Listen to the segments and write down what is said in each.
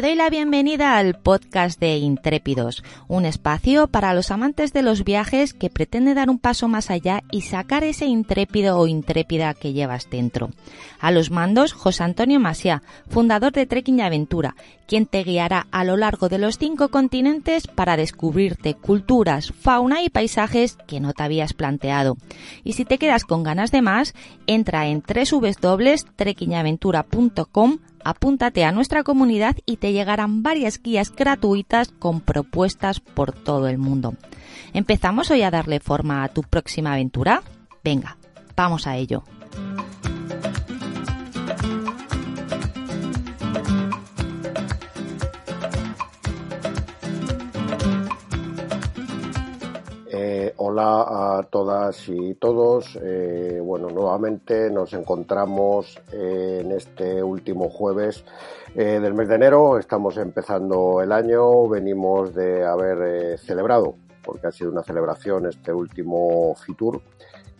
Doy la bienvenida al podcast de Intrépidos, un espacio para los amantes de los viajes que pretende dar un paso más allá y sacar ese intrépido o intrépida que llevas dentro. A los mandos, José Antonio Masia, fundador de Trekking Aventura, quien te guiará a lo largo de los cinco continentes para descubrirte culturas, fauna y paisajes que no te habías planteado. Y si te quedas con ganas de más, entra en www.trekkingaventura.com apúntate a nuestra comunidad y te llegarán varias guías gratuitas con propuestas por todo el mundo. ¿Empezamos hoy a darle forma a tu próxima aventura? Venga, vamos a ello. Todas y todos. Eh, bueno, nuevamente nos encontramos en este último jueves eh, del mes de enero. Estamos empezando el año. Venimos de haber celebrado, porque ha sido una celebración este último Fitur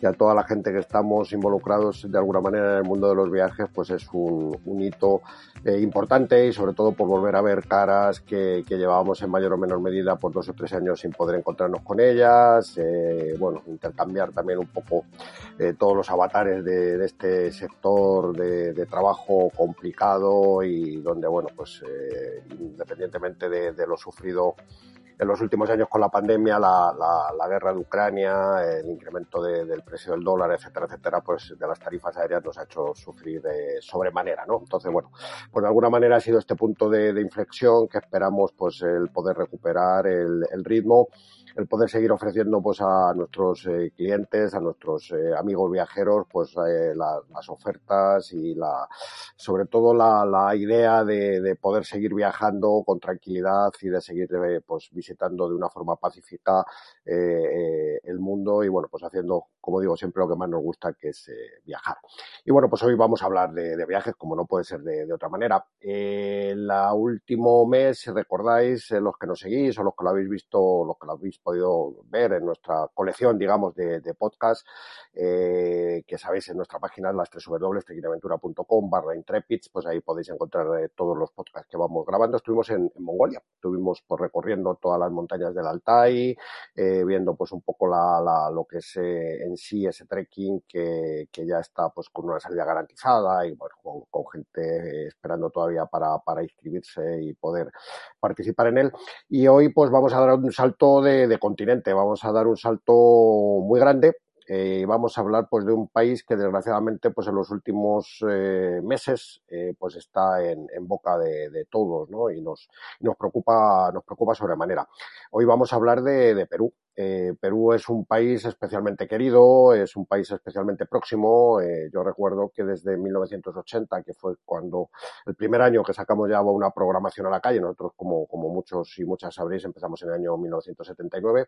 y a toda la gente que estamos involucrados de alguna manera en el mundo de los viajes, pues es un, hito eh, importante y sobre todo por volver a ver caras que, llevábamos en mayor o menor medida por dos o tres años sin poder encontrarnos con ellas, eh, bueno, intercambiar también un poco eh, todos los avatares de, este sector de, trabajo complicado y donde, bueno, pues independientemente de lo sufrido en los últimos años con la pandemia, la, la, guerra de Ucrania, el incremento del precio del dólar, etcétera, etcétera, pues de las tarifas aéreas nos ha hecho sufrir de sobremanera, ¿no? Entonces, bueno, pues de alguna manera ha sido este punto de, de inflexión que esperamos pues el poder recuperar el, el ritmo el poder seguir ofreciendo pues a nuestros eh, clientes, a nuestros eh, amigos viajeros, pues eh, las ofertas y la, sobre todo la, la idea de, de, poder seguir viajando con tranquilidad y de seguir pues visitando de una forma pacífica el mundo y bueno pues haciendo como digo siempre lo que más nos gusta que es viajar. Y bueno pues hoy vamos a hablar de, viajes como no puede ser de, otra manera. el último mes si recordáis los que nos seguís o los que lo habéis visto, los que lo habéis podido ver en nuestra colección, digamos, de, de podcast, eh, que sabéis en nuestra página, las tres www.tequinaventura.com barra intrepids, pues ahí podéis encontrar eh, todos los podcasts que vamos grabando. Estuvimos en, Mongolia, estuvimos pues recorriendo todas las montañas del Altai, eh, viendo pues un poco la, la lo que es eh, en sí ese trekking que, que, ya está pues con una salida garantizada y bueno, con, con gente esperando todavía para, para inscribirse y poder participar en él. Y hoy pues vamos a dar un salto de de continente. Vamos a dar un salto muy grande eh, vamos a hablar pues de un país que desgraciadamente pues en los últimos eh, meses eh, pues está en, en boca de, de, todos ¿no? y nos, nos preocupa nos preocupa sobremanera hoy vamos a hablar de, de Perú eh, Perú es un país especialmente querido, es un país especialmente próximo. Eh, yo recuerdo que desde 1980, que fue cuando el primer año que sacamos ya una programación a la calle, nosotros como, como muchos y muchas sabréis empezamos en el año 1979.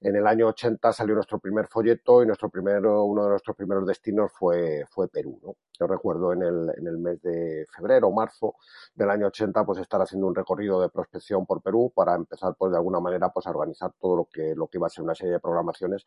En el año 80 salió nuestro primer folleto y nuestro primero, uno de nuestros primeros destinos fue, fue Perú. ¿no? Yo recuerdo en el, en el mes de febrero o marzo del año 80 pues estar haciendo un recorrido de prospección por Perú para empezar pues de alguna manera pues a organizar todo lo que, lo que iba a ser una serie de programaciones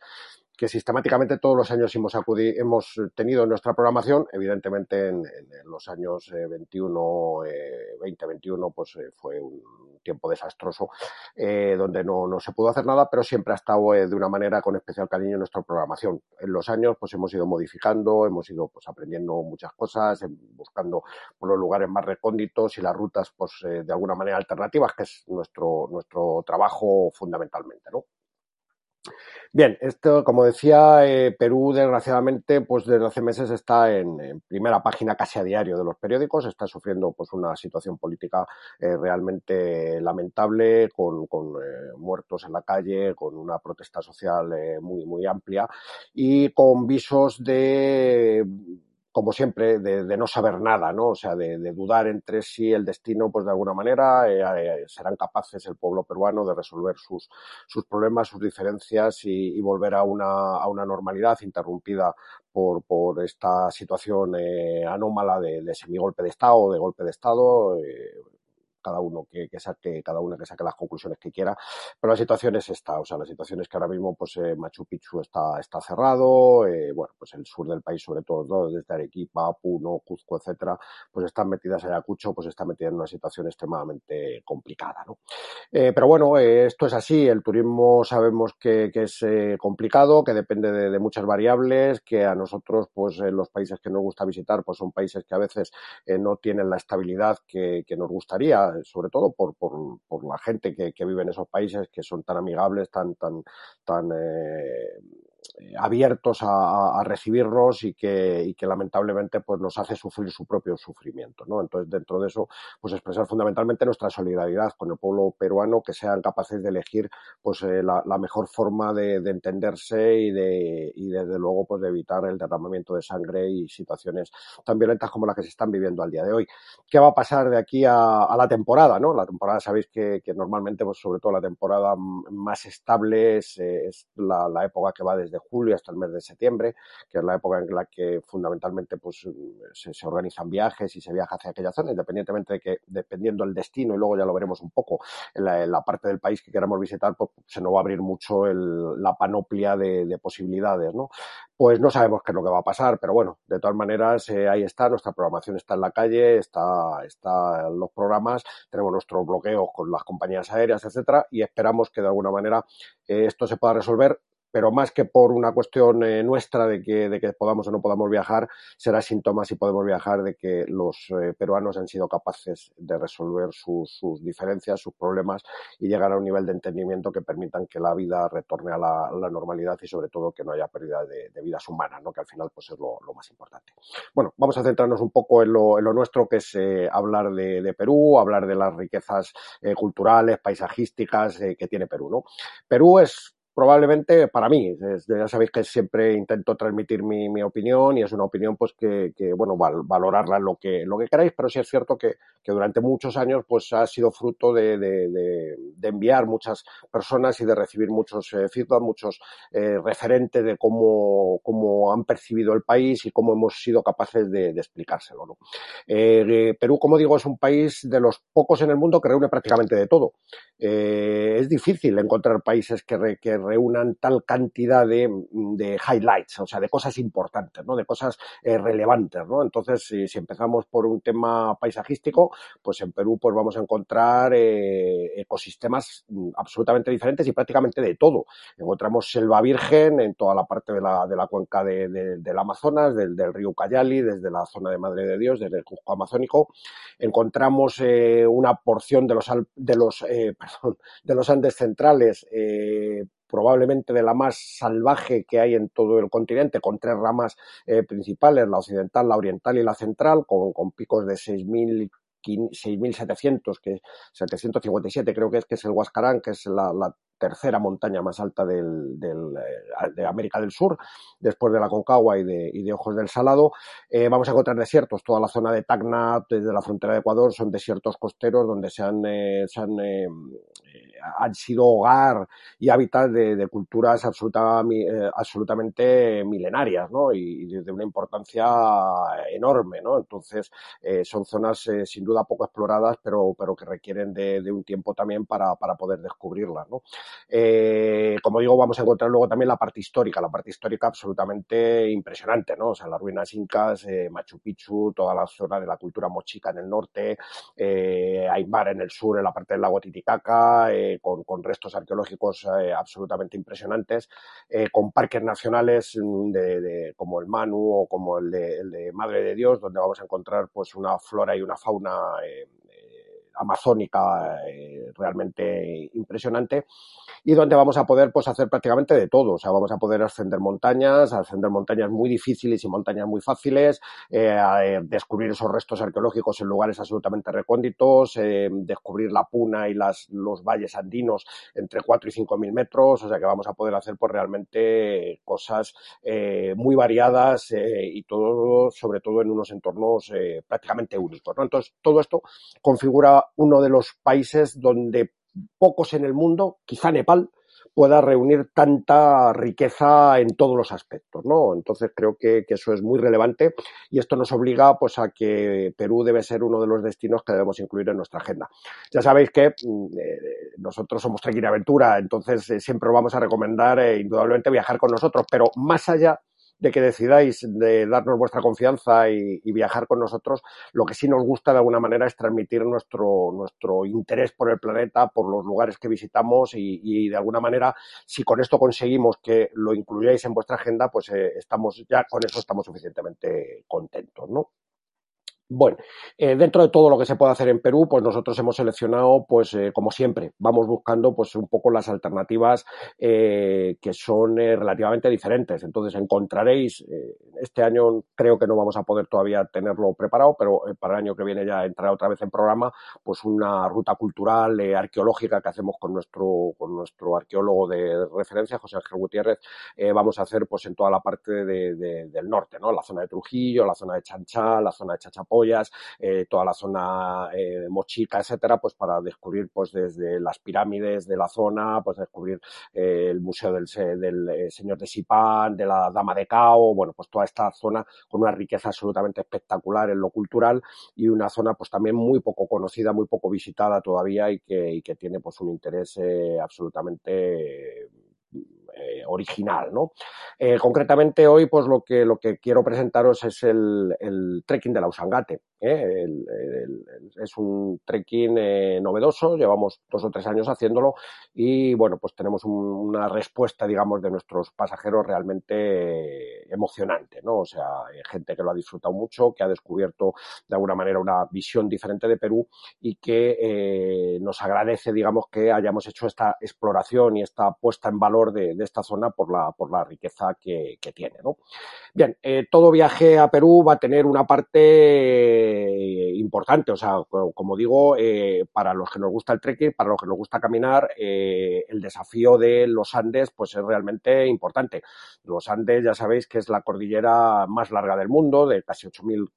que sistemáticamente todos los años hemos, acudido, hemos tenido en nuestra programación. Evidentemente en, en los años 21, eh, 2021 pues eh, fue un tiempo desastroso eh, donde no, no, se pudo hacer nada, pero siempre ha estado eh, de una manera con especial cariño en nuestra programación. En los años pues hemos ido modificando, hemos ido pues aprendiendo muchas cosas, buscando por los lugares más recónditos y las rutas pues eh, de alguna manera alternativas, que es nuestro, nuestro trabajo fundamentalmente, ¿no? Bien, esto, como decía, eh, Perú, desgraciadamente, pues desde hace meses está en, primera página casi a diario de los periódicos, está sufriendo pues una situación política eh, realmente lamentable, con, eh, muertos en la calle, con una protesta social muy, muy amplia y con visos de como siempre, de, no saber nada, ¿no? O sea, de, dudar entre sí el destino, pues de alguna manera eh, eh, serán capaces el pueblo peruano de resolver sus, sus problemas, sus diferencias y, volver a una, a una normalidad interrumpida por, por esta situación eh, anómala de, de semigolpe de Estado de golpe de Estado cada uno que, saque, cada una que saque las conclusiones que quiera, pero la situación es esta, o sea, la situación es que ahora mismo pues eh, Machu Picchu está, está cerrado, eh, bueno, pues el sur del país sobre todo, desde Arequipa, Puno, Cuzco, etcétera, pues están metidas Ayacucho, pues está metida en una situación extremadamente complicada, ¿no? Eh, pero bueno, esto es así, el turismo sabemos que, es complicado, que depende de, muchas variables, que a nosotros, pues en los países que nos gusta visitar, pues son países que a veces no tienen la estabilidad que, que nos gustaría, sobre todo por, por, por la gente que, que, vive en esos países que son tan amigables, tan, tan, tan eh, eh, abiertos a, a, recibirnos y que, y que lamentablemente pues nos hace sufrir su propio sufrimiento, ¿no? Entonces, dentro de eso, pues expresar fundamentalmente nuestra solidaridad con el pueblo peruano, que sean capaces de elegir pues eh, la, la, mejor forma de, de, entenderse y de, y desde luego pues de evitar el derramamiento de sangre y situaciones tan violentas como las que se están viviendo al día de hoy. ¿Qué va a pasar de aquí a, a la temporada, no? La temporada sabéis que, que normalmente, pues sobre todo la temporada más estable es, es la, la época que va desde de julio hasta el mes de septiembre, que es la época en la que fundamentalmente pues, se, organizan viajes y se viaja hacia aquella zona, independientemente de que, dependiendo del destino, y luego ya lo veremos un poco, en la, parte del país que queramos visitar, pues se nos va a abrir mucho el, la panoplia de, de, posibilidades, ¿no? Pues no sabemos qué es lo que va a pasar, pero bueno, de todas maneras, eh, ahí está, nuestra programación está en la calle, está, está los programas, tenemos nuestros bloqueos con las compañías aéreas, etcétera, y esperamos que de alguna manera eh, esto se pueda resolver pero más que por una cuestión eh, nuestra de que, de que podamos o no podamos viajar, será síntoma si podemos viajar de que los eh, peruanos han sido capaces de resolver sus, diferencias, sus problemas y llegar a un nivel de entendimiento que permitan que la vida retorne a la, normalidad y sobre todo que no haya pérdida de, vidas humanas, ¿no? que al final pues es lo, más importante. Bueno, vamos a centrarnos un poco en lo, nuestro, que es eh, hablar de, de, Perú, hablar de las riquezas culturales, paisajísticas que tiene Perú. ¿no? Perú es probablemente para mí, ya sabéis que siempre intento transmitir mi, mi, opinión y es una opinión pues que, que bueno, val, valorarla lo que, lo que queráis, pero sí es cierto que, que durante muchos años pues ha sido fruto de, de, de, enviar muchas personas y de recibir muchos eh, feedback, muchos eh, referentes de cómo, cómo han percibido el país y cómo hemos sido capaces de, explicárselo. Eh, Perú, como digo, es un país de los pocos en el mundo que reúne prácticamente de todo. Es difícil encontrar países que, re, que reúnan tal cantidad de, de, highlights, o sea, de cosas importantes, ¿no? De cosas eh, relevantes, ¿no? Entonces, si, empezamos por un tema paisajístico, pues en Perú pues vamos a encontrar eh, ecosistemas mm, absolutamente diferentes y prácticamente de todo. Encontramos selva virgen en toda la parte de la, de la cuenca de, de, del Amazonas, del, río Cayali, desde la zona de Madre de Dios, desde el Cusco Amazónico. Encontramos eh, una porción de los, de los, eh, perdón, de los Andes centrales probablemente de la más salvaje que hay en todo el continente, con tres ramas eh, principales, la occidental, la oriental y la central, con, con picos de 6.000 6.700, que 757 creo que es, que es el Huascarán, que es la, tercera montaña más alta del, eh, de América del Sur, después de la Concagua y de, Ojos del Salado. Eh, vamos a encontrar desiertos, toda la zona de Tacna, desde la frontera de Ecuador, son desiertos costeros donde se han, eh, han, sido hogar y hábitat de, culturas absoluta, absolutamente milenarias, ¿no? Y, de una importancia enorme, ¿no? Entonces, son zonas sin duda poco exploradas, pero, pero que requieren de, un tiempo también para, para poder descubrirlas, ¿no? Eh, como digo, vamos a encontrar luego también la parte histórica, la parte histórica absolutamente impresionante, ¿no? O sea, las ruinas incas, eh, Machu Picchu, toda la zona de la cultura mochica en el norte, eh, Aymara en el sur, en la parte del lago Titicaca, con, con, restos arqueológicos absolutamente impresionantes, con parques nacionales de, de, como el Manu o como el de, el de, Madre de Dios, donde vamos a encontrar pues una flora y una fauna eh, amazónica realmente impresionante y donde vamos a poder pues hacer prácticamente de todo, o sea, vamos a poder ascender montañas, ascender montañas muy difíciles y montañas muy fáciles, descubrir esos restos arqueológicos en lugares absolutamente recónditos, descubrir la puna y las, los valles andinos entre 4 y 5 mil metros, o sea que vamos a poder hacer pues realmente cosas muy variadas y todo, sobre todo en unos entornos prácticamente únicos. Entonces, todo esto configura uno de los países donde pocos en el mundo, quizá Nepal, pueda reunir tanta riqueza en todos los aspectos, ¿no? Entonces creo que, eso es muy relevante y esto nos obliga pues a que Perú debe ser uno de los destinos que debemos incluir en nuestra agenda. Ya sabéis que mm, eh, nosotros somos Trekking Aventura, entonces eh, siempre vamos a recomendar eh, indudablemente viajar con nosotros, pero más allá de que decidáis de darnos vuestra confianza y, viajar con nosotros, lo que sí nos gusta de alguna manera es transmitir nuestro, nuestro interés por el planeta, por los lugares que visitamos y, de alguna manera, si con esto conseguimos que lo incluyáis en vuestra agenda, pues eh, estamos ya con eso estamos suficientemente contentos, ¿no? Bueno, eh, dentro de todo lo que se puede hacer en Perú, pues nosotros hemos seleccionado, pues eh, como siempre, vamos buscando pues un poco las alternativas eh, que son relativamente diferentes. Entonces encontraréis, este año creo que no vamos a poder todavía tenerlo preparado, pero para el año que viene ya entrará otra vez en programa, pues una ruta cultural, arqueológica que hacemos con nuestro, con nuestro arqueólogo de referencia, José Ángel Gutiérrez, vamos a hacer pues en toda la parte del norte, ¿no? La zona de Trujillo, la zona de Chanchá, la zona de Chachapó eh, toda la zona eh, mochica, etcétera, pues para descubrir pues desde las pirámides de la zona, pues descubrir eh, el Museo del, del Señor de Sipán, de la Dama de Cao, bueno, pues toda esta zona con una riqueza absolutamente espectacular en lo cultural y una zona pues también muy poco conocida, muy poco visitada todavía y que, y que tiene pues un interés absolutamente eh, original, ¿no? Eh, concretamente hoy, pues lo que, lo que quiero presentaros es el, el trekking de la Usangate. ¿Eh? es un trekking novedoso, llevamos dos o tres años haciéndolo y, bueno, pues tenemos una respuesta, digamos, de nuestros pasajeros realmente emocionante, ¿no? O sea, gente que lo ha disfrutado mucho, que ha descubierto de alguna manera una visión diferente de Perú y que nos agradece, digamos, que hayamos hecho esta exploración y esta puesta en valor de, esta zona por la, por la riqueza que, tiene. ¿no? Bien, eh, todo viaje a Perú va a tener una parte eh, importante, o sea, como digo, eh, para los que nos gusta el trekking, para los que nos gusta caminar, el desafío de los Andes pues es realmente importante. Los Andes ya sabéis que es la cordillera más larga del mundo, de casi 8.000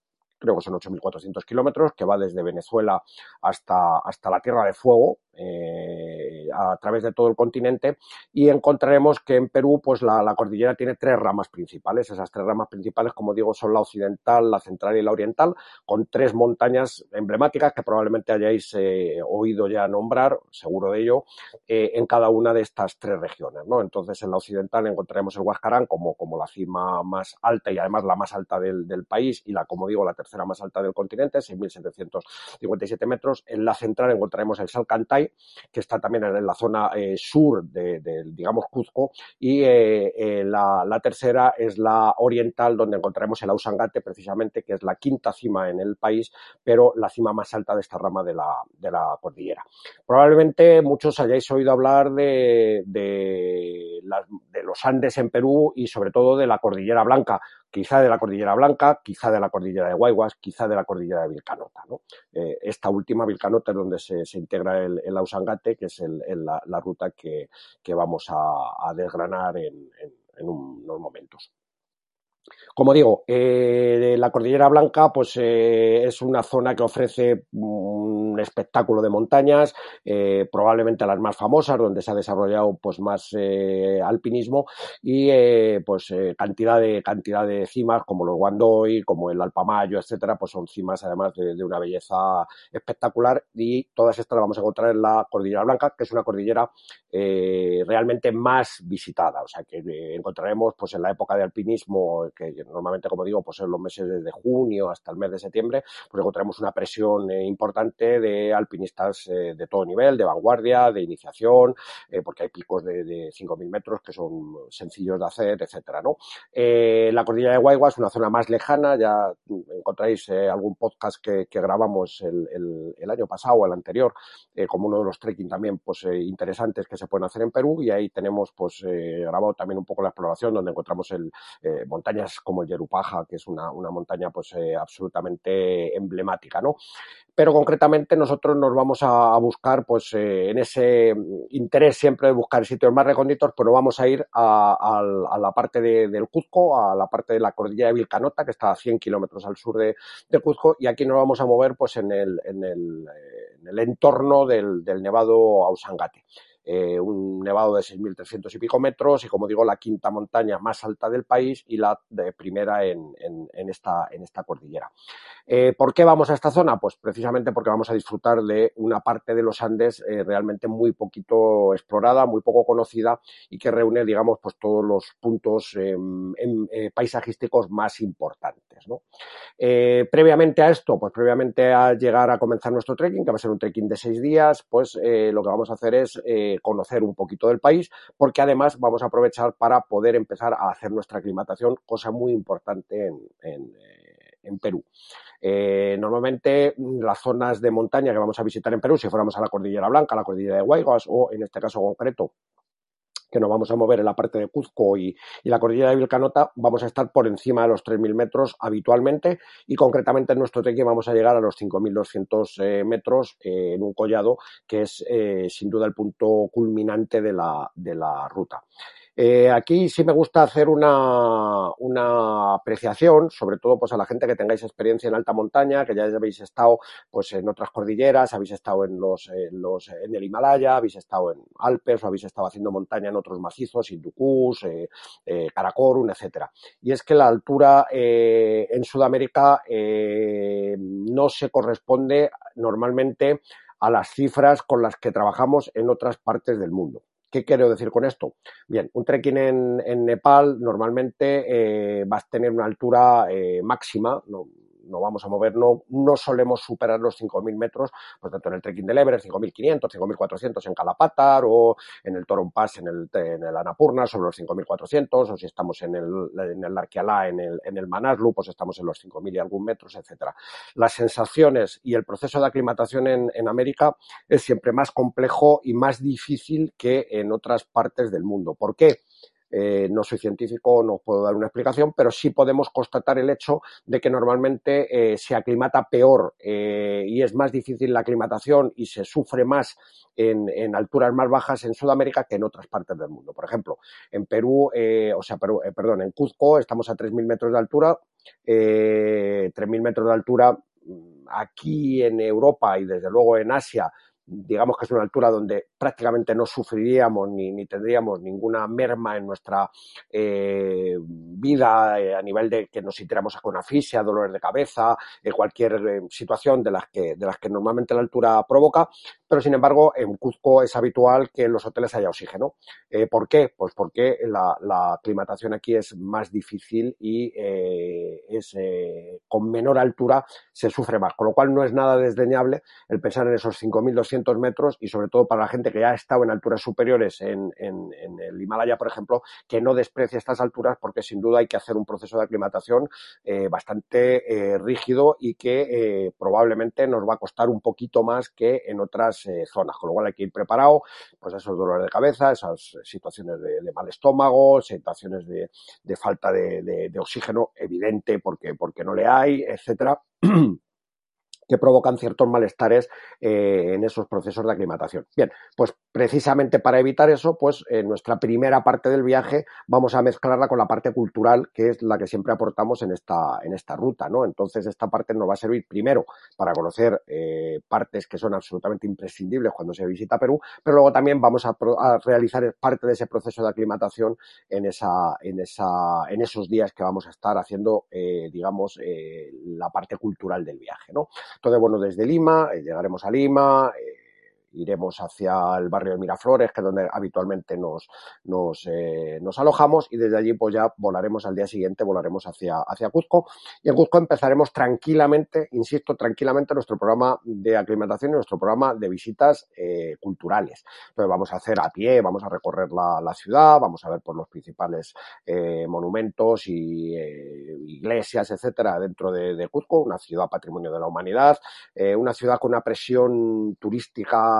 creo que son 8.400 kilómetros, que va desde Venezuela hasta, hasta la Tierra de Fuego, eh, a través de todo el continente y encontraremos que en Perú pues la, cordillera tiene tres ramas principales. Esas tres ramas principales, como digo, son la occidental, la central y la oriental, con tres montañas emblemáticas que probablemente hayáis eh, oído ya nombrar, seguro de ello, eh, en cada una de estas tres regiones. ¿no? Entonces, en la occidental encontraremos el Huascarán como, como la cima más alta y además la más alta del, del país y la, como digo, la tercera más alta del continente, 6.757 metros. En la central encontraremos el Salcantay, que está también en la zona eh, sur de, digamos, Cuzco, y eh, eh, la, tercera es la oriental, donde encontraremos el Ausangate, precisamente, que es la quinta cima en el país, pero la cima más alta de esta rama de la, de la cordillera. Probablemente muchos hayáis oído hablar de, de los Andes en Perú y sobre todo de la Cordillera Blanca, quizá de la Cordillera Blanca, quizá de la Cordillera de Guayguas, quizá de la Cordillera de Vilcanota. ¿no? Eh, esta última Vilcanota es donde se, integra el, el, Ausangate, que es la, ruta que, vamos a, desgranar en, unos momentos. Como digo, eh, la Cordillera Blanca pues, eh, es una zona que ofrece un espectáculo de montañas, eh, probablemente las más famosas, donde se ha desarrollado pues, más alpinismo y pues, cantidad, de, cantidad de cimas como los Guandoy, como el Alpamayo, etcétera, pues son cimas además de, una belleza espectacular. Y todas estas las vamos a encontrar en la Cordillera Blanca, que es una cordillera realmente más visitada, o sea que encontraremos pues, en la época de alpinismo que normalmente, como digo, pues en los meses desde junio hasta el mes de septiembre, pues encontramos una presión eh, importante de alpinistas eh, de todo nivel, de vanguardia, de iniciación, eh, porque hay picos de, de 5.000 metros que son sencillos de hacer, etcétera, ¿no? la cordillera de Guaigua es una zona más lejana, ya encontráis algún podcast que, grabamos el, año pasado el anterior, como uno de los trekking también pues interesantes que se pueden hacer en Perú y ahí tenemos pues grabado también un poco la exploración donde encontramos el, montañas como el Yerupaja, que es una, una montaña pues absolutamente emblemática, ¿no? pero concretamente nosotros nos vamos a, buscar, pues eh, en ese interés siempre de buscar sitios más recónditos, nos vamos a ir a, la parte del Cuzco, a la parte de la cordillera de Vilcanota, que está a 100 kilómetros al sur de, Cuzco, y aquí nos vamos a mover pues en el, en el, el entorno del Nevado Ausangate. Eh, un nevado de 6.300 y pico metros y, como digo, la quinta montaña más alta del país y la primera en, esta, en esta cordillera. Eh, ¿Por qué vamos a esta zona? Pues precisamente porque vamos a disfrutar de una parte de los Andes eh, realmente muy poquito explorada, muy poco conocida y que reúne, digamos, pues todos los puntos em, em, paisajísticos más importantes. previamente a esto, pues previamente a llegar a comenzar nuestro trekking, que va a ser un trekking de seis días, pues lo que vamos a hacer es conocer un poquito del país, porque además vamos a aprovechar para poder empezar a hacer nuestra aclimatación, cosa muy importante en, eh, Perú. Eh, normalmente mm, las zonas de montaña que vamos a visitar en Perú, si fuéramos a la Cordillera Blanca, la Cordillera de Guaygas o en este caso concreto que nos vamos a mover en la parte de Cuzco y, la cordillera de Vilcanota, vamos a estar por encima de los 3.000 metros habitualmente y concretamente en nuestro trekking vamos a llegar a los 5.200 eh, metros eh, en un collado que es eh, sin duda el punto culminante de la, de la ruta. Eh, aquí sí me gusta hacer una, una, apreciación, sobre todo pues a la gente que tengáis experiencia en alta montaña, que ya habéis estado pues en otras cordilleras, habéis estado en los, en los en el Himalaya, habéis estado en Alpes o habéis estado haciendo montaña en otros macizos, Hindukush, eh, eh, Karakorum, etcétera. Y es que la altura eh, en Sudamérica eh, no se corresponde normalmente a las cifras con las que trabajamos en otras partes del mundo. ¿Qué quiero decir con esto? Bien, un trekking en, en Nepal normalmente eh, va a tener una altura eh, máxima, no, no vamos a mover, no, no solemos superar los 5.000 metros, por tanto en el trekking del Everest 5.500, 5.400 en Calapatar o en el Toron Pass en el, en el Anapurna sobre los 5.400 o si estamos en el, en el Arquialá, en el, en el Manaslu, pues estamos en los 5.000 y algún metros, etcétera. Las sensaciones y el proceso de aclimatación en, en América es siempre más complejo y más difícil que en otras partes del mundo. ¿Por qué? Eh, no soy científico, no puedo dar una explicación, pero sí podemos constatar el hecho de que normalmente eh, se aclimata peor eh, y es más difícil la aclimatación y se sufre más en, alturas más bajas en Sudamérica que en otras partes del mundo. Por ejemplo, en Perú, o sea, Perú, perdón, en Cuzco estamos a 3.000 metros de altura, 3.000 metros de altura mm, aquí en Europa y desde luego en Asia digamos que es una altura donde prácticamente no sufriríamos ni, ni tendríamos ninguna merma en nuestra eh, vida eh, a nivel de que nos sintiéramos con afisia, dolores de cabeza, eh, cualquier eh, situación de las, que, de las que normalmente la altura provoca, pero sin embargo en Cuzco es habitual que en los hoteles haya oxígeno. ¿Por qué? Pues porque la, la, aclimatación aquí es más difícil y es con menor altura se sufre más, con lo cual no es nada desdeñable el pensar en esos 5.200 metros y sobre todo para la gente que ya ha estado en alturas superiores en, el Himalaya, por ejemplo, que no desprecie estas alturas porque sin duda hay que hacer un proceso de aclimatación eh, bastante eh, rígido y que eh, probablemente nos va a costar un poquito más que en otras zonas, con lo cual hay que ir preparado pues a esos dolores de cabeza, esas situaciones de, mal estómago, situaciones de, falta de, de, oxígeno evidente porque, porque no le hay, etcétera. que provocan ciertos malestares eh, en esos procesos de aclimatación. Bien, pues precisamente para evitar eso, pues en nuestra primera parte del viaje vamos a mezclarla con la parte cultural, que es la que siempre aportamos en esta, en esta ruta, ¿no? Entonces esta parte nos va a servir primero para conocer eh, partes que son absolutamente imprescindibles cuando se visita Perú, pero luego también vamos a, realizar parte de ese proceso de aclimatación en esa, en esa, en esos días que vamos a estar haciendo, eh, digamos, la parte cultural del viaje, ¿no? Entonces, bueno, desde Lima, eh, llegaremos a Lima, eh, iremos hacia el barrio de Miraflores, que es donde habitualmente nos, nos, eh, nos alojamos, y desde allí pues ya volaremos al día siguiente, volaremos hacia, hacia Cuzco, y en Cuzco empezaremos tranquilamente, insisto, tranquilamente nuestro programa de aclimatación y nuestro programa de visitas eh, culturales. Entonces vamos a hacer a pie, vamos a recorrer la, la ciudad, vamos a ver por los principales eh, monumentos y eh, iglesias, etcétera, dentro de, de, Cuzco, una ciudad patrimonio de la humanidad, eh, una ciudad con una presión turística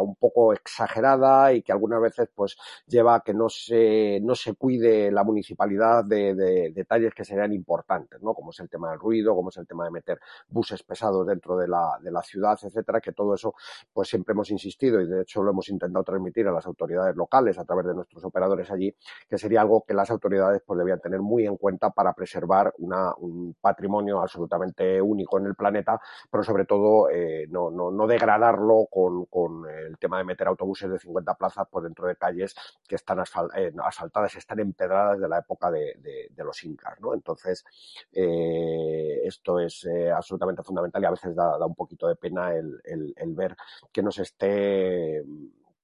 un poco exagerada y que algunas veces pues lleva a que no se, no se cuide la municipalidad de, de, detalles que serían importantes, ¿no? Como es el tema del ruido, como es el tema de meter buses pesados dentro de la, de la ciudad, etcétera, que todo eso pues siempre hemos insistido y de hecho lo hemos intentado transmitir a las autoridades locales a través de nuestros operadores allí, que sería algo que las autoridades pues debían tener muy en cuenta para preservar una, un patrimonio absolutamente único en el planeta, pero sobre todo eh, no, no, no, degradarlo con, con, el tema de meter autobuses de 50 plazas por dentro de calles que están asfal, eh, asfaltadas, están empedradas de la época de, los incas, ¿no? Entonces, eh, esto es eh, absolutamente fundamental y a veces da, un poquito de pena el, el ver que nos esté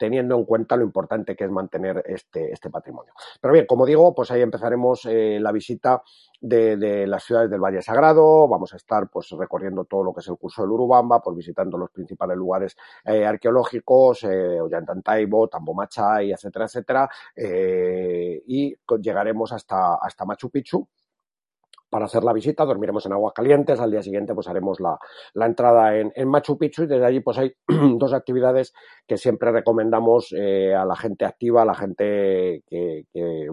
teniendo en cuenta lo importante que es mantener este, este patrimonio. Pero bien, como digo, pues ahí empezaremos eh, la visita de, de, las ciudades del Valle Sagrado, vamos a estar pues recorriendo todo lo que es el curso del Urubamba, pues visitando los principales lugares eh, arqueológicos, eh, Ollantantaibo, Tambomachay, etcétera, etcétera, eh, y llegaremos hasta, hasta Machu Picchu, para hacer la visita, dormiremos en aguas calientes, al día siguiente pues haremos la, entrada en, Machu Picchu y desde allí pues hay dos actividades que siempre recomendamos eh, a la gente activa, a la gente que,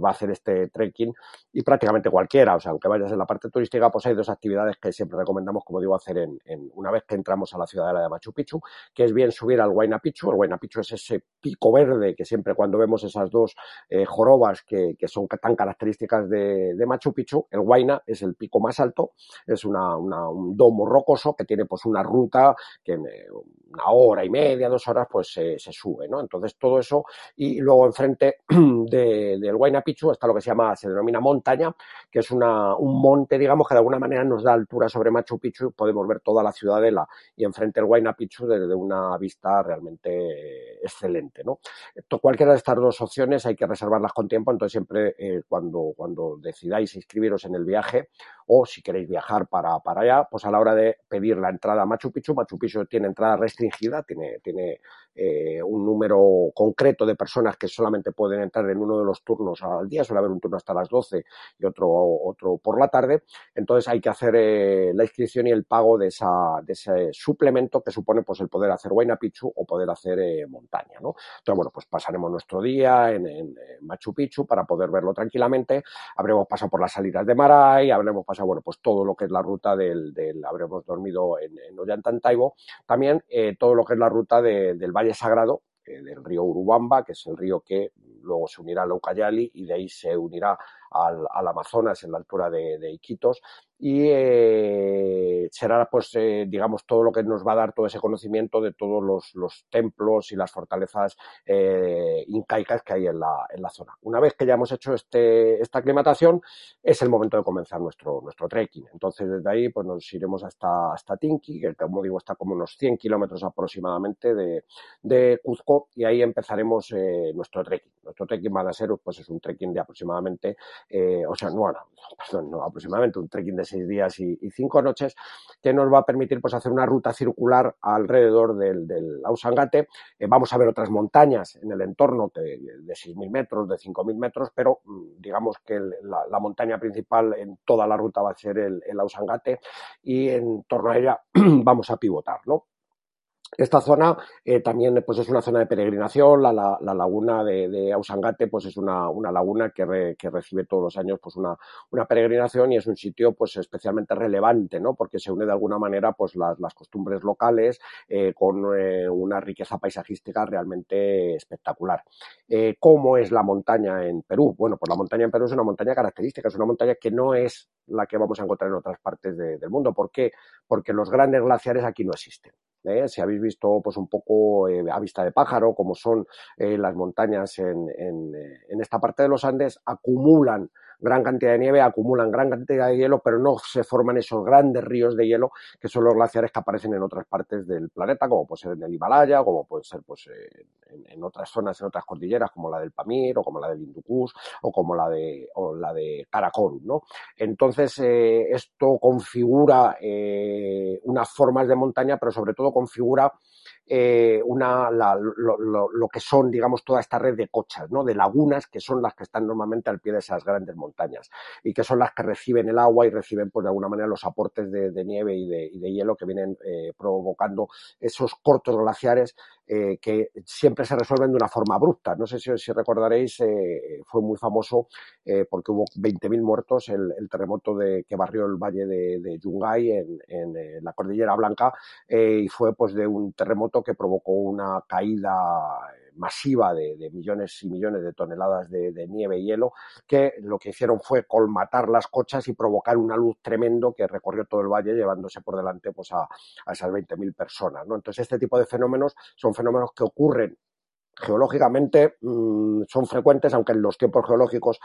va a hacer este trekking y prácticamente cualquiera, o sea, aunque vayas en la parte turística, pues hay dos actividades que siempre recomendamos, como digo, hacer en, en una vez que entramos a la ciudadela de Machu Picchu, que es bien subir al Huayna Picchu, el Huayna Picchu es ese pico verde que siempre cuando vemos esas dos eh, jorobas que, que, son tan características de, de Machu Picchu, el Huayna es el pico más alto, es una, un domo rocoso que tiene pues una ruta que una hora y media, dos horas, pues se, sube, ¿no? Entonces todo eso y luego enfrente de, del Huayna Picchu está lo que se llama, se denomina montaña, que es una, un monte, digamos, que de alguna manera nos da altura sobre Machu Picchu y podemos ver toda la ciudadela y enfrente el Huayna Picchu desde una vista realmente excelente, ¿no? Cualquiera de estas dos opciones hay que reservarlas con tiempo, entonces siempre eh, cuando, cuando decidáis inscribiros en el viaje, o si queréis viajar para, para allá, pues a la hora de pedir la entrada a Machu Picchu, Machu Picchu tiene entrada restringida, tiene, tiene eh, un número concreto de personas que solamente pueden entrar en uno de los turnos al día, suele haber un turno hasta las 12 y otro, otro por la tarde, entonces hay que hacer eh, la inscripción y el pago de, esa, de ese suplemento que supone pues el poder hacer Huayna Picchu o poder hacer eh, montaña, ¿no? Entonces, bueno, pues pasaremos nuestro día en, Machu Picchu para poder verlo tranquilamente, habremos pasado por las salidas de Maray, habremos pasado, bueno, pues todo lo que es la ruta del, habremos dormido en, en también todo lo que es la ruta de, del Valle Sagrado, eh, del río Urubamba, que es el río que luego se unirá a Ucayali y de ahí se unirá al, al Amazonas en la altura de, de Iquitos y eh, será pues eh, digamos todo lo que nos va a dar todo ese conocimiento de todos los, los templos y las fortalezas eh, incaicas que hay en la, en la zona. Una vez que ya hemos hecho este, esta aclimatación es el momento de comenzar nuestro, nuestro trekking. Entonces desde ahí pues nos iremos hasta, hasta Tinki, que como digo está como unos 100 kilómetros aproximadamente de, de Cuzco y ahí empezaremos eh, nuestro trekking. Nuestro trekking va a ser pues es un trekking de aproximadamente, eh, o sea, no, no, perdón, no, aproximadamente un trekking de seis días y, cinco noches, que nos va a permitir pues, hacer una ruta circular alrededor del, del Ausangate. Eh, vamos a ver otras montañas en el entorno de, de 6.000 metros, de 5.000 metros, pero mm, digamos que la, la, montaña principal en toda la ruta va a ser el, el Ausangate y en torno a ella vamos a pivotar, ¿no? Esta zona eh, también pues es una zona de peregrinación, la, la, la laguna de, de, Ausangate pues es una, una laguna que, re, que, recibe todos los años pues una, una, peregrinación y es un sitio pues especialmente relevante, ¿no? Porque se une de alguna manera pues las, las costumbres locales eh, con eh, una riqueza paisajística realmente espectacular. ¿Cómo es la montaña en Perú? Bueno, pues la montaña en Perú es una montaña característica, es una montaña que no es la que vamos a encontrar en otras partes de, del mundo. ¿Por qué? Porque los grandes glaciares aquí no existen. ¿eh? Si visto pues un poco eh, a vista de pájaro, como son eh, las montañas en, en, en, esta parte de los Andes, acumulan gran cantidad de nieve, acumulan gran cantidad de hielo, pero no se forman esos grandes ríos de hielo que son los glaciares que aparecen en otras partes del planeta, como puede ser en el Himalaya, como puede ser pues, en, otras zonas, en otras cordilleras, como la del Pamir, o como la del Hindu o como la de, o la de Karakorum, ¿no? Entonces, eh, esto configura eh, unas formas de montaña, pero sobre todo configura eh, una, lo, que son, digamos, toda esta red de cochas, ¿no? de lagunas, que son las que están normalmente al pie de esas grandes montañas y que son las que reciben el agua y reciben, pues, de alguna manera, los aportes de, nieve y de, hielo que vienen provocando esos cortos glaciares eh, que siempre se resuelven de una forma abrupta. No sé si, recordaréis, fue muy famoso porque hubo 20.000 muertos el, terremoto de, que barrió el valle de, de Yungay en la Cordillera Blanca y fue pues de un terremoto que provocó una caída masiva de, millones y millones de toneladas de, nieve y hielo, que lo que hicieron fue colmatar las cochas y provocar una luz tremendo que recorrió todo el valle llevándose por delante pues, a, a esas 20.000 personas. ¿no? Entonces, este tipo de fenómenos son fenómenos que ocurren geológicamente mm, son frecuentes, aunque en los tiempos geológicos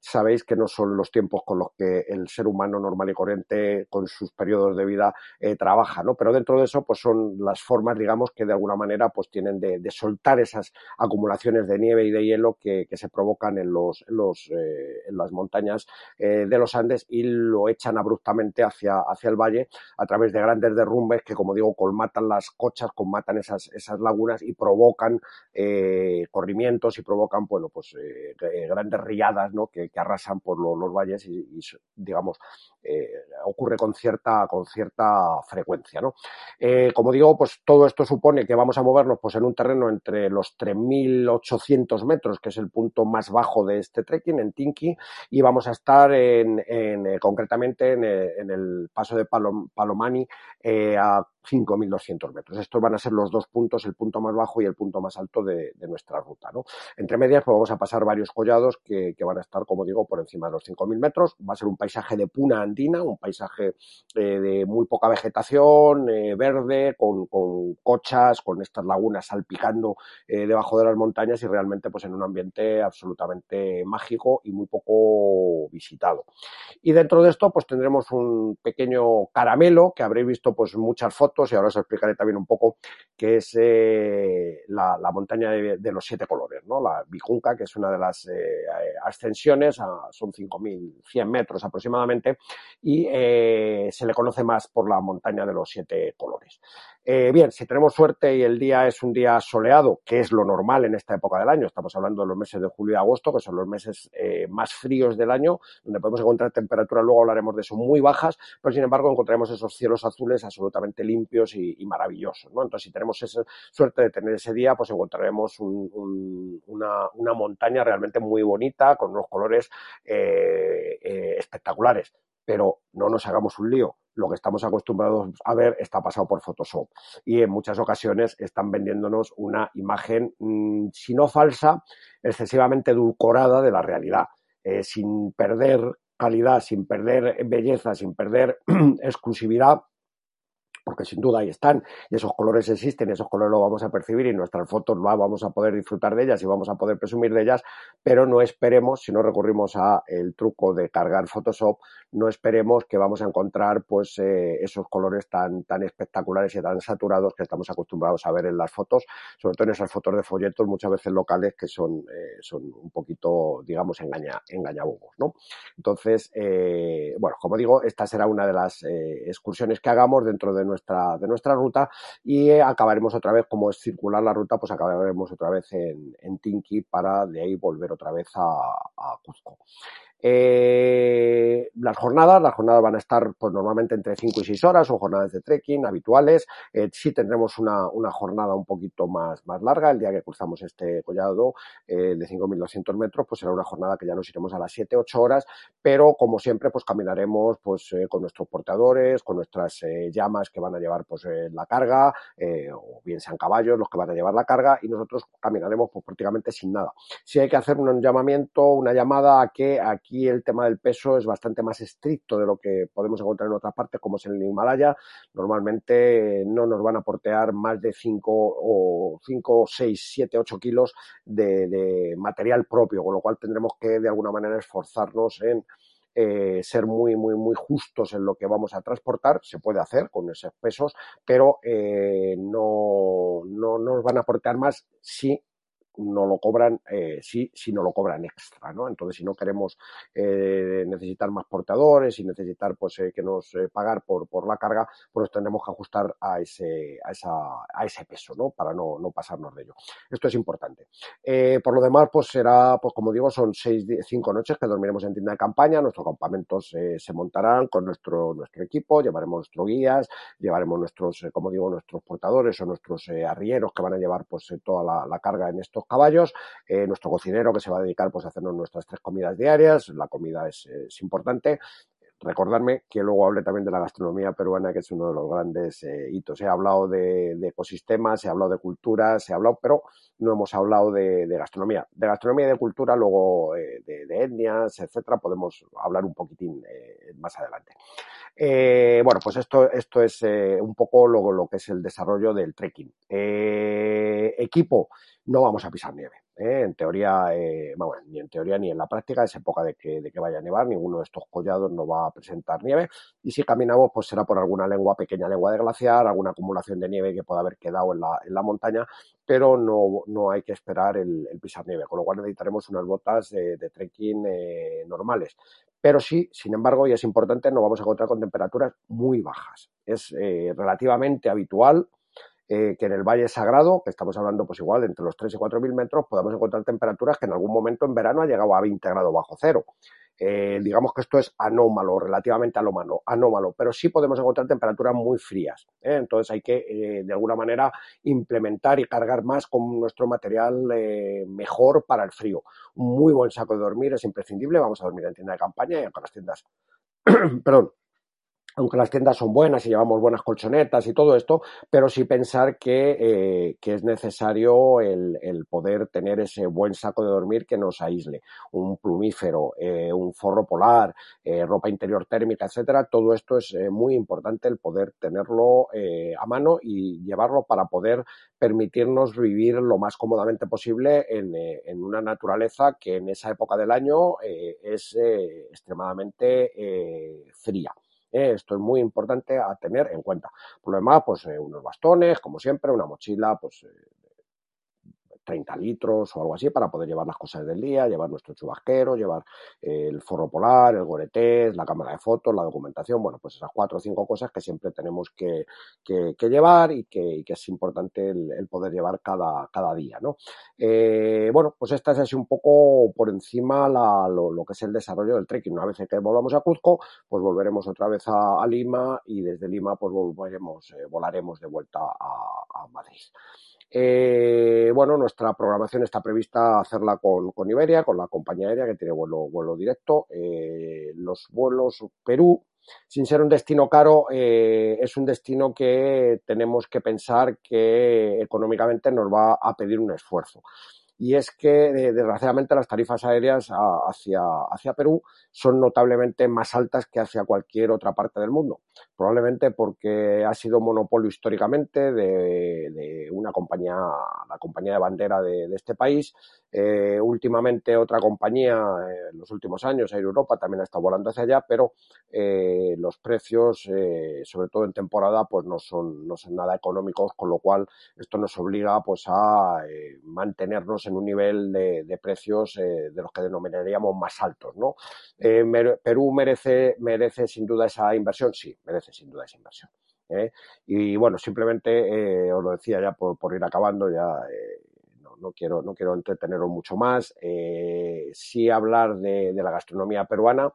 sabéis que no son los tiempos con los que el ser humano normal y corriente con sus periodos de vida eh, trabaja, ¿no? Pero dentro de eso, pues son las formas, digamos, que de alguna manera pues tienen de, soltar esas acumulaciones de nieve y de hielo que, se provocan en los, los eh, en las montañas eh, de los Andes y lo echan abruptamente hacia, hacia el valle a través de grandes derrumbes que, como digo, colmatan las cochas, colmatan esas, esas lagunas y provocan corrimientos y provocan, bueno, pues grandes riadas, ¿no? Que, arrasan por los valles y, digamos, eh, ocurre con cierta, con cierta frecuencia. ¿no? Eh, como digo, pues todo esto supone que vamos a movernos pues, en un terreno entre los 3.800 metros, que es el punto más bajo de este trekking, en Tinki, y vamos a estar en, eh, concretamente en, el paso de Palomani a 5.200 metros. Estos van a ser los dos puntos, el punto más bajo y el punto más alto de, nuestra ruta. ¿no? Entre medias pues vamos a pasar varios collados que, van a estar, como digo, por encima de los 5.000 metros. Va a ser un paisaje de puna andina, un paisaje eh, de muy poca vegetación, eh, verde, con, con, cochas, con estas lagunas salpicando eh, debajo de las montañas y realmente pues en un ambiente absolutamente mágico y muy poco visitado. Y dentro de esto pues tendremos un pequeño caramelo que habréis visto pues muchas fotos y ahora os explicaré también un poco qué es la, montaña de, los siete colores, ¿no? La Bijunca, que es una de las ascensiones, son 5.100 metros aproximadamente, y eh, se le conoce más por la montaña de los siete colores. Eh, bien, si tenemos suerte y el día es un día soleado, que es lo normal en esta época del año, estamos hablando de los meses de julio y agosto, que son los meses eh, más fríos del año, donde podemos encontrar temperaturas, luego hablaremos de eso, muy bajas, pero sin embargo encontraremos esos cielos azules absolutamente limpios y, maravillosos. ¿no? Entonces, si tenemos esa suerte de tener ese día, pues encontraremos una, montaña realmente muy bonita, con unos colores espectaculares pero no nos hagamos un lío. Lo que estamos acostumbrados a ver está pasado por Photoshop y en muchas ocasiones están vendiéndonos una imagen, mm, si no falsa, excesivamente edulcorada de la realidad, eh, sin perder calidad, sin perder belleza, sin perder exclusividad porque sin duda ahí están y esos colores existen, esos colores lo vamos a percibir y nuestras fotos vamos a poder disfrutar de ellas y vamos a poder presumir de ellas, pero no esperemos, si no recurrimos a el truco de cargar Photoshop, no esperemos que vamos a encontrar pues eh, esos colores tan, tan espectaculares y tan saturados que estamos acostumbrados a ver en las fotos, sobre todo en esas fotos de folletos muchas veces locales que son, eh, son un poquito, digamos, engaña, engañabobos, ¿no? Entonces, eh, bueno, como digo, esta será una de las excursiones que hagamos dentro de nuestro de nuestra ruta y acabaremos otra vez, como es circular la ruta, pues acabaremos otra vez en, en Tinki para de ahí volver otra vez a, a Cuzco. Eh, las jornadas, las jornadas van a estar pues normalmente entre 5 y 6 horas, son jornadas de trekking habituales. Eh, sí tendremos una, una, jornada un poquito más, más larga, el día que cruzamos este collado eh, de 5.200 metros, pues será una jornada que ya nos iremos a las 7, 8 horas, pero como siempre, pues caminaremos pues eh, con nuestros portadores, con nuestras eh, llamas que van a llevar pues la carga, o bien sean caballos los que van a llevar la carga, y nosotros caminaremos pues prácticamente sin nada. Si hay que hacer un llamamiento, una llamada a que aquí aquí el tema del peso es bastante más estricto de lo que podemos encontrar en otras partes, como es en el Himalaya. Normalmente no nos van a portear más de 5 o 5, 6, 7, 8 kilos de, material propio, con lo cual tendremos que de alguna manera esforzarnos en eh, ser muy, muy, muy justos en lo que vamos a transportar. Se puede hacer con esos pesos, pero eh, no, no, nos van a aportar más si no lo cobran, eh, sí, si no lo cobran extra, ¿no? Entonces, si no queremos eh, necesitar más portadores y necesitar, pues, eh, que nos eh, pagar por, por la carga, pues tendremos que ajustar a ese, a esa, a ese peso, ¿no? Para no, no pasarnos de ello. Esto es importante. Eh, por lo demás, pues será, pues como digo, son seis, cinco noches que dormiremos en tienda de campaña, nuestros campamentos eh, se montarán con nuestro, nuestro equipo, llevaremos nuestros guías, llevaremos nuestros, como digo, nuestros portadores o nuestros arrieros que van a llevar, pues, toda la, la carga en estos caballos, eh, nuestro cocinero que se va a dedicar pues, a hacernos nuestras tres comidas diarias, la comida es, importante, recordarme que luego hable también de la gastronomía peruana, que es uno de los grandes eh, hitos. He hablado de, de, ecosistemas, he hablado de culturas, he hablado, pero no hemos hablado de, gastronomía. De gastronomía y de cultura, luego eh, de, etnias, etcétera, podemos hablar un poquitín eh, más adelante. Bueno, pues esto, esto es un poco lo, lo, que es el desarrollo del trekking. Equipo, no vamos a pisar nieve. ¿eh? En teoría, eh, bueno, ni en teoría ni en la práctica, es época de que, vaya a nevar, ninguno de estos collados no va a presentar nieve. Y si caminamos, pues será por alguna lengua, pequeña lengua de glaciar, alguna acumulación de nieve que pueda haber quedado en la, montaña, pero no, no hay que esperar el, pisar nieve, con lo cual necesitaremos unas botas de, trekking eh, normales. Pero sí, sin embargo, y es importante, no vamos a encontrar con temperaturas muy bajas. Es eh, relativamente habitual eh, que en el Valle Sagrado, que estamos hablando pues igual entre los 3 y 4 mil metros, podamos encontrar temperaturas que en algún momento en verano ha llegado a 20 grados bajo cero. Eh, digamos que esto es anómalo, relativamente anómalo, anómalo, pero sí podemos encontrar temperaturas muy frías. ¿eh? Entonces hay que, de alguna manera, implementar y cargar más con nuestro material mejor para el frío. Un muy buen saco de dormir es imprescindible. Vamos a dormir en tienda de campaña y aunque las tiendas, perdón, aunque las tiendas son buenas y llevamos buenas colchonetas y todo esto, pero sí pensar que, eh, que es necesario el, el, poder tener ese buen saco de dormir que nos aísle, un plumífero, eh, un forro polar, eh, ropa interior térmica, etcétera. Todo esto es eh, muy importante el poder tenerlo eh, a mano y llevarlo para poder permitirnos vivir lo más cómodamente posible en, eh, en una naturaleza que en esa época del año es extremadamente fría. Eh, esto es muy importante a tener en cuenta. Por lo demás, pues eh, unos bastones, como siempre, una mochila, pues eh, 30 litros o algo así para poder llevar las cosas del día, llevar nuestro chubasquero, llevar eh, el forro polar, el goretés, la cámara de fotos, la documentación, bueno, pues esas cuatro o cinco cosas que siempre tenemos que, llevar y que, es importante el, poder llevar cada, cada día, ¿no? Eh, bueno, pues esta es así un poco por encima la, lo, que es el desarrollo del trekking. Una vez que volvamos a Cuzco, pues volveremos otra vez a, Lima y desde Lima pues volveremos, eh, volaremos de vuelta a Madrid. Eh, bueno, nuestra programación está prevista hacerla con, Iberia, con la compañía aérea que tiene vuelo, vuelo directo. Eh, los vuelos Perú, sin ser un destino caro, eh, es un destino que tenemos que pensar que económicamente nos va a pedir un esfuerzo y es que eh, desgraciadamente las tarifas aéreas hacia, hacia Perú son notablemente más altas que hacia cualquier otra parte del mundo. Probablemente porque ha sido monopolio históricamente de, de una compañía, la compañía de bandera de, de este país. Eh, últimamente otra compañía, eh, en los últimos años, Air Europa, también ha estado volando hacia allá, pero los precios, sobre todo en temporada, pues no son, no son nada económicos, con lo cual esto nos obliga pues a mantenernos en un nivel de, precios eh, de los que denominaríamos más altos, ¿no? Eh, Perú merece, merece sin duda esa inversión, sí, merece sin duda esa inversión. ¿eh? Y bueno, simplemente os lo decía ya por, por ir acabando, ya no, quiero, no quiero entreteneros mucho más. Eh, sí hablar de, de la gastronomía peruana,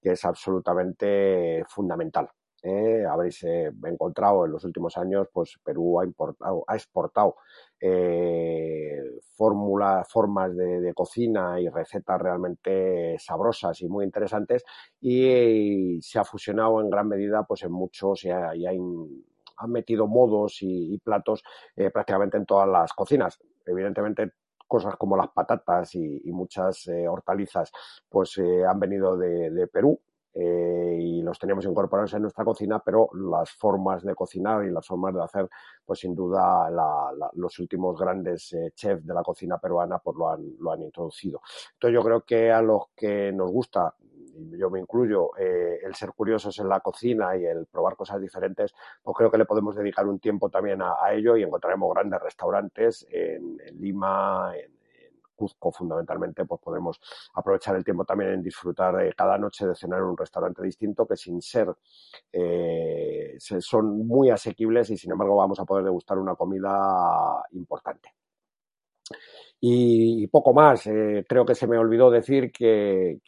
que es absolutamente fundamental. Eh, habréis encontrado en los últimos años, pues Perú ha, importado, ha exportado eh, fórmulas, formas de, cocina y recetas realmente sabrosas y muy interesantes y, se ha fusionado en gran medida pues en muchos y, ha, han metido modos y, platos eh, prácticamente en todas las cocinas. Evidentemente cosas como las patatas y, muchas hortalizas, pues han venido de Perú eh, y los teníamos incorporados en nuestra cocina, pero las formas de cocinar y las formas de hacer, pues sin duda los últimos grandes eh, chefs de la cocina peruana pues lo han, lo han introducido. Entonces yo creo que a los que nos gusta yo me incluyo, eh, el ser curiosos en la cocina y el probar cosas diferentes, pues creo que le podemos dedicar un tiempo también a, ello y encontraremos grandes restaurantes en, Lima, en, Cuzco fundamentalmente, pues podemos aprovechar el tiempo también en disfrutar cada noche de cenar en un restaurante distinto que sin ser eh, son muy asequibles y sin embargo vamos a poder degustar una comida importante. Y, poco más. Eh, creo que se me olvidó decir que,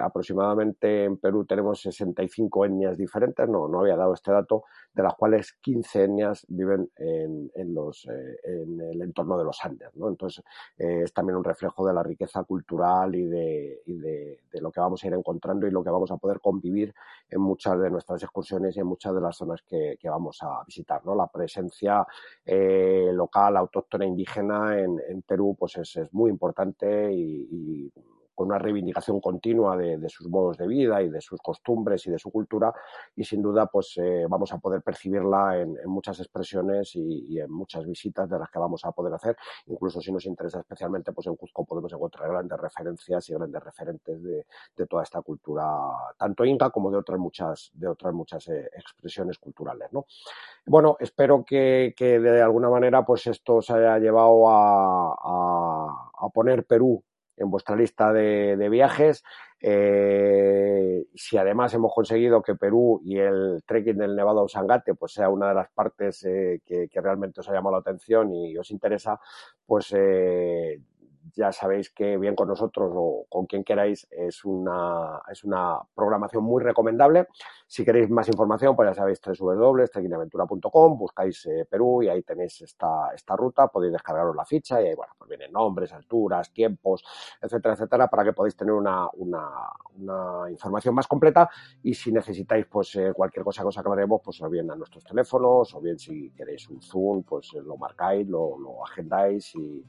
aproximadamente en Perú tenemos 65 etnias diferentes, no, no había dado este dato, de las cuales 15 etnias viven en, en los, eh, en el entorno de los Andes. ¿no? Entonces, eh, es también un reflejo de la riqueza cultural y, de, y de, de, lo que vamos a ir encontrando y lo que vamos a poder convivir en muchas de nuestras excursiones y en muchas de las zonas que, que vamos a visitar. ¿no? La presencia local, autóctona, indígena en, en Perú, pues es, muy importante y, con una reivindicación continua de, sus modos de vida y de sus costumbres y de su cultura y sin duda pues eh, vamos a poder percibirla en, muchas expresiones y, en muchas visitas de las que vamos a poder hacer incluso si nos interesa especialmente pues en Cusco podemos encontrar grandes referencias y grandes referentes de, toda esta cultura tanto inca como de otras muchas de otras muchas eh, expresiones culturales ¿no? bueno espero que, de alguna manera pues esto se haya llevado a a, poner Perú en vuestra lista de, viajes. Eh, si además hemos conseguido que Perú y el trekking del Nevado Usangate pues sea una de las partes eh, que, realmente os ha llamado la atención y os interesa, pues eh, ya sabéis que bien con nosotros o con quien queráis es una, es una programación muy recomendable. Si queréis más información, pues ya sabéis www.trekkinaventura.com, buscáis eh, Perú y ahí tenéis esta, esta ruta, podéis descargaros la ficha y ahí, bueno, pues vienen nombres, alturas, tiempos, etcétera, etcétera, para que podáis tener una, una, una información más completa y si necesitáis pues eh, cualquier cosa que os aclaremos, pues o bien a nuestros teléfonos o bien si queréis un Zoom, pues lo marcáis, lo, lo agendáis y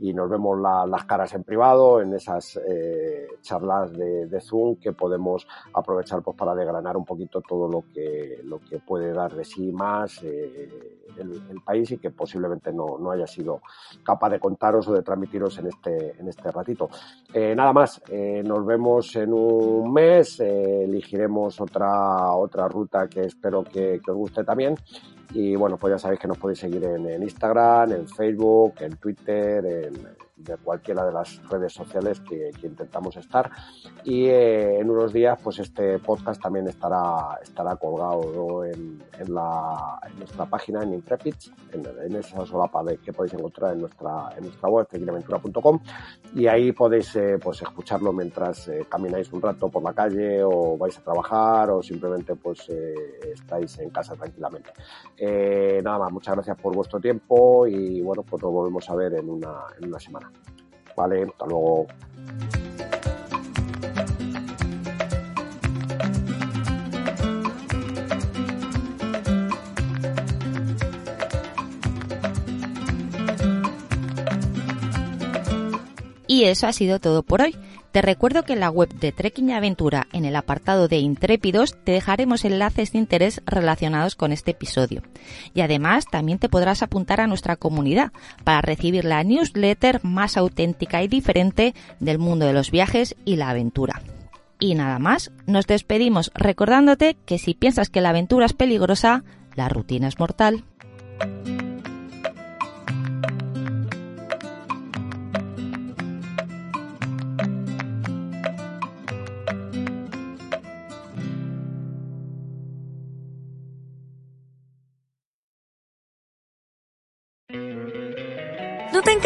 y nos vemos las caras en privado en esas eh, charlas de, Zoom que podemos aprovechar pues para degranar un poquito todo lo que, lo que puede dar de sí más eh, el, país y que posiblemente no, no, haya sido capaz de contaros o de transmitiros en este, en este ratito. Eh, nada más, nos vemos en un mes, elegiremos otra, otra ruta que espero que, que os guste también y bueno, pues ya sabéis que nos podéis seguir en, Instagram, en Facebook, en Twitter, en, de cualquiera de las redes sociales que, intentamos estar. Y eh, en unos días, pues este podcast también estará, estará colgado en, en, la, en nuestra página en Intrepid, en, esa solapa de, que podéis encontrar en nuestra, en nuestra web, tequilaventura.com. Y ahí podéis eh, pues escucharlo mientras eh, camináis un rato por la calle o vais a trabajar o simplemente pues estáis en casa tranquilamente. nada más, muchas gracias por vuestro tiempo y bueno, pues nos volvemos a ver en una, en una semana. Vale, hasta luego. Y eso ha sido todo por hoy. Te recuerdo que en la web de Trekking Aventura, en el apartado de Intrépidos, te dejaremos enlaces de interés relacionados con este episodio. Y además también te podrás apuntar a nuestra comunidad para recibir la newsletter más auténtica y diferente del mundo de los viajes y la aventura. Y nada más, nos despedimos recordándote que si piensas que la aventura es peligrosa, la rutina es mortal.